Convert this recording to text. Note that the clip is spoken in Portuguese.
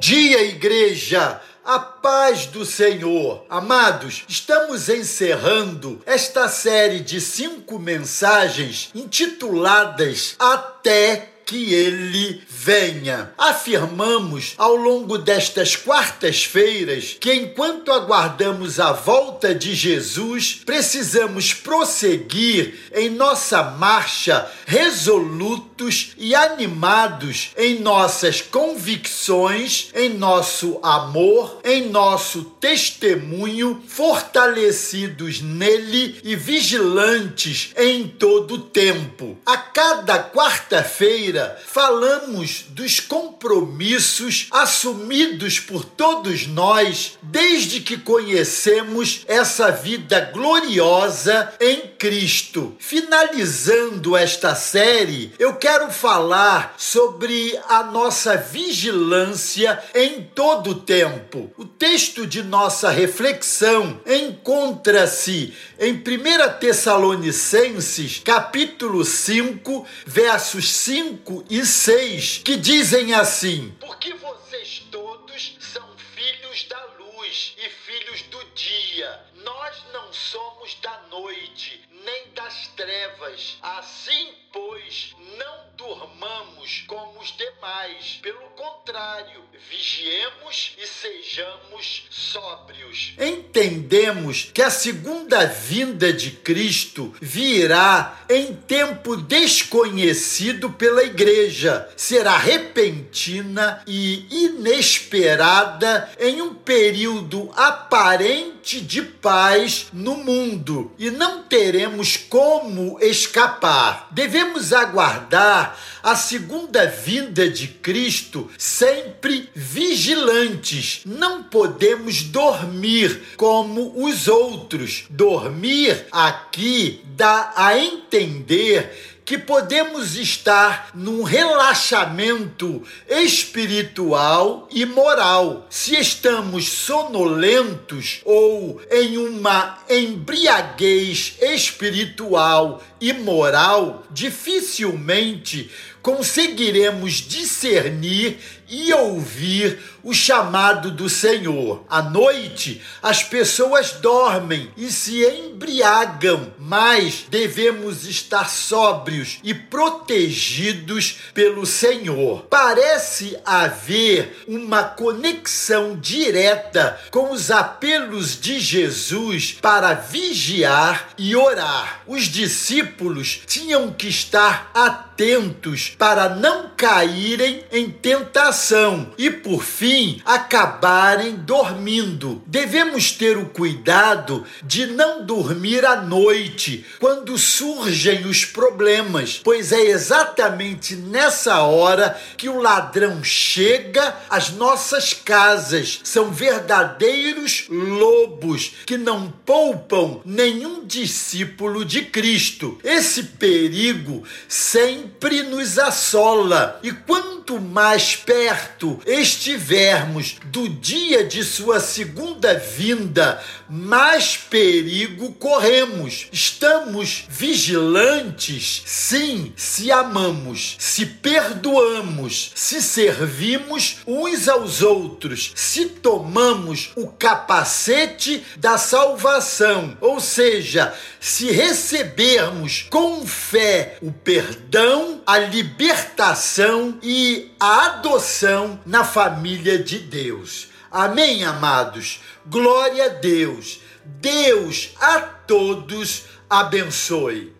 dia, igreja! A paz do Senhor. Amados, estamos encerrando esta série de cinco mensagens intituladas Até que ele venha. Afirmamos ao longo destas quartas-feiras que enquanto aguardamos a volta de Jesus, precisamos prosseguir em nossa marcha resolutos e animados em nossas convicções, em nosso amor, em nosso testemunho, fortalecidos nele e vigilantes em todo o tempo. A cada quarta-feira falamos dos compromissos assumidos por todos nós desde que conhecemos essa vida gloriosa em Cristo. Finalizando esta série, eu quero falar sobre a nossa vigilância em todo o tempo. O texto de nossa reflexão encontra-se em 1 Tessalonicenses, capítulo 5, versos 5 5 e 6, que dizem assim: da noite, nem das trevas. Assim, pois, não durmamos como os demais. Pelo contrário, vigiemos e sejamos sóbrios. Entendemos que a segunda vinda de Cristo virá em tempo desconhecido pela igreja. Será repentina e inesperada em um período aparente de paz no mundo e não teremos como escapar. Devemos aguardar a segunda vinda de Cristo sempre vigilantes. Não podemos dormir como os outros. Dormir aqui dá a entender que podemos estar num relaxamento espiritual e moral. Se estamos sonolentos ou em uma embriaguez espiritual e moral, dificilmente conseguiremos discernir e ouvir o chamado do Senhor. À noite, as pessoas dormem e se embriagam, mas devemos estar sóbrios e protegidos pelo Senhor. Parece haver uma conexão direta com os apelos de Jesus para vigiar e orar. Os discípulos tinham que estar atentos para não caírem em tentação e, por fim, acabarem dormindo. Devemos ter o cuidado de não dormir à noite quando surgem os problemas, pois é exatamente nessa hora que o ladrão chega às nossas casas. São verdadeiros lobos que não poupam nenhum discípulo de Cristo. Esse perigo sempre nos assola e quanto mais perto estiver estivermos do dia de sua segunda vinda, mais perigo corremos. Estamos vigilantes, sim, se amamos, se perdoamos, se servimos uns aos outros, se tomamos o capacete da salvação, ou seja, se recebermos com fé o perdão, a libertação a adoção na família de Deus. Amém, amados? Glória a Deus. Deus a todos abençoe.